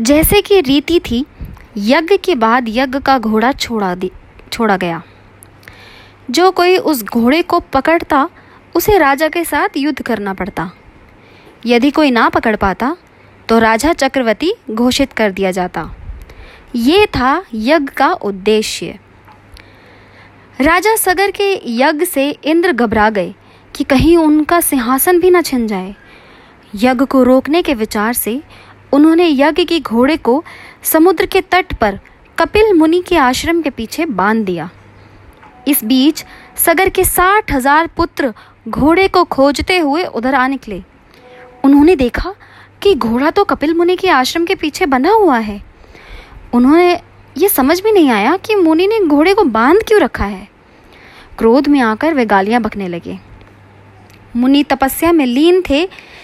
जैसे कि रीति थी, यज्ञ के बाद यज्ञ का घोड़ा छोड़ा दे, छोड़ा गया। जो कोई उस घोड़े को पकड़ता, उसे राजा के साथ युद्ध करना पड़ता। यदि कोई ना पकड़ पाता तो राजा चक्रवर्ती घोषित कर दिया जाता। ये था यज्ञ का उद्देश्य। राजा सगर के यज्ञ से इंद्र घबरा गए कि कहीं उनका सिंहासन भी न छिन जाए। यज्ञ को रोकने के विचार से उन्होंने यज्ञ की घोड़े को समुद्र के तट पर कपिल मुनि के आश्रम के पीछे बाँध दिया। इस बीच सगर के साठ हज़ार पुत्र घोड़े को खोजते हुए उधर आ निकले। उन्होंने देखा कि घोड़ा तो कपिल मुनि के आश्रम के पीछे बना हुआ है। उन्होंने ये समझ भी नहीं आया कि मुनि ने घोड़े को बाँध क्यों रखा है। क्रोध में आकर वे गालियाँ बकने लगे। मुनि तपस्या में लीन थे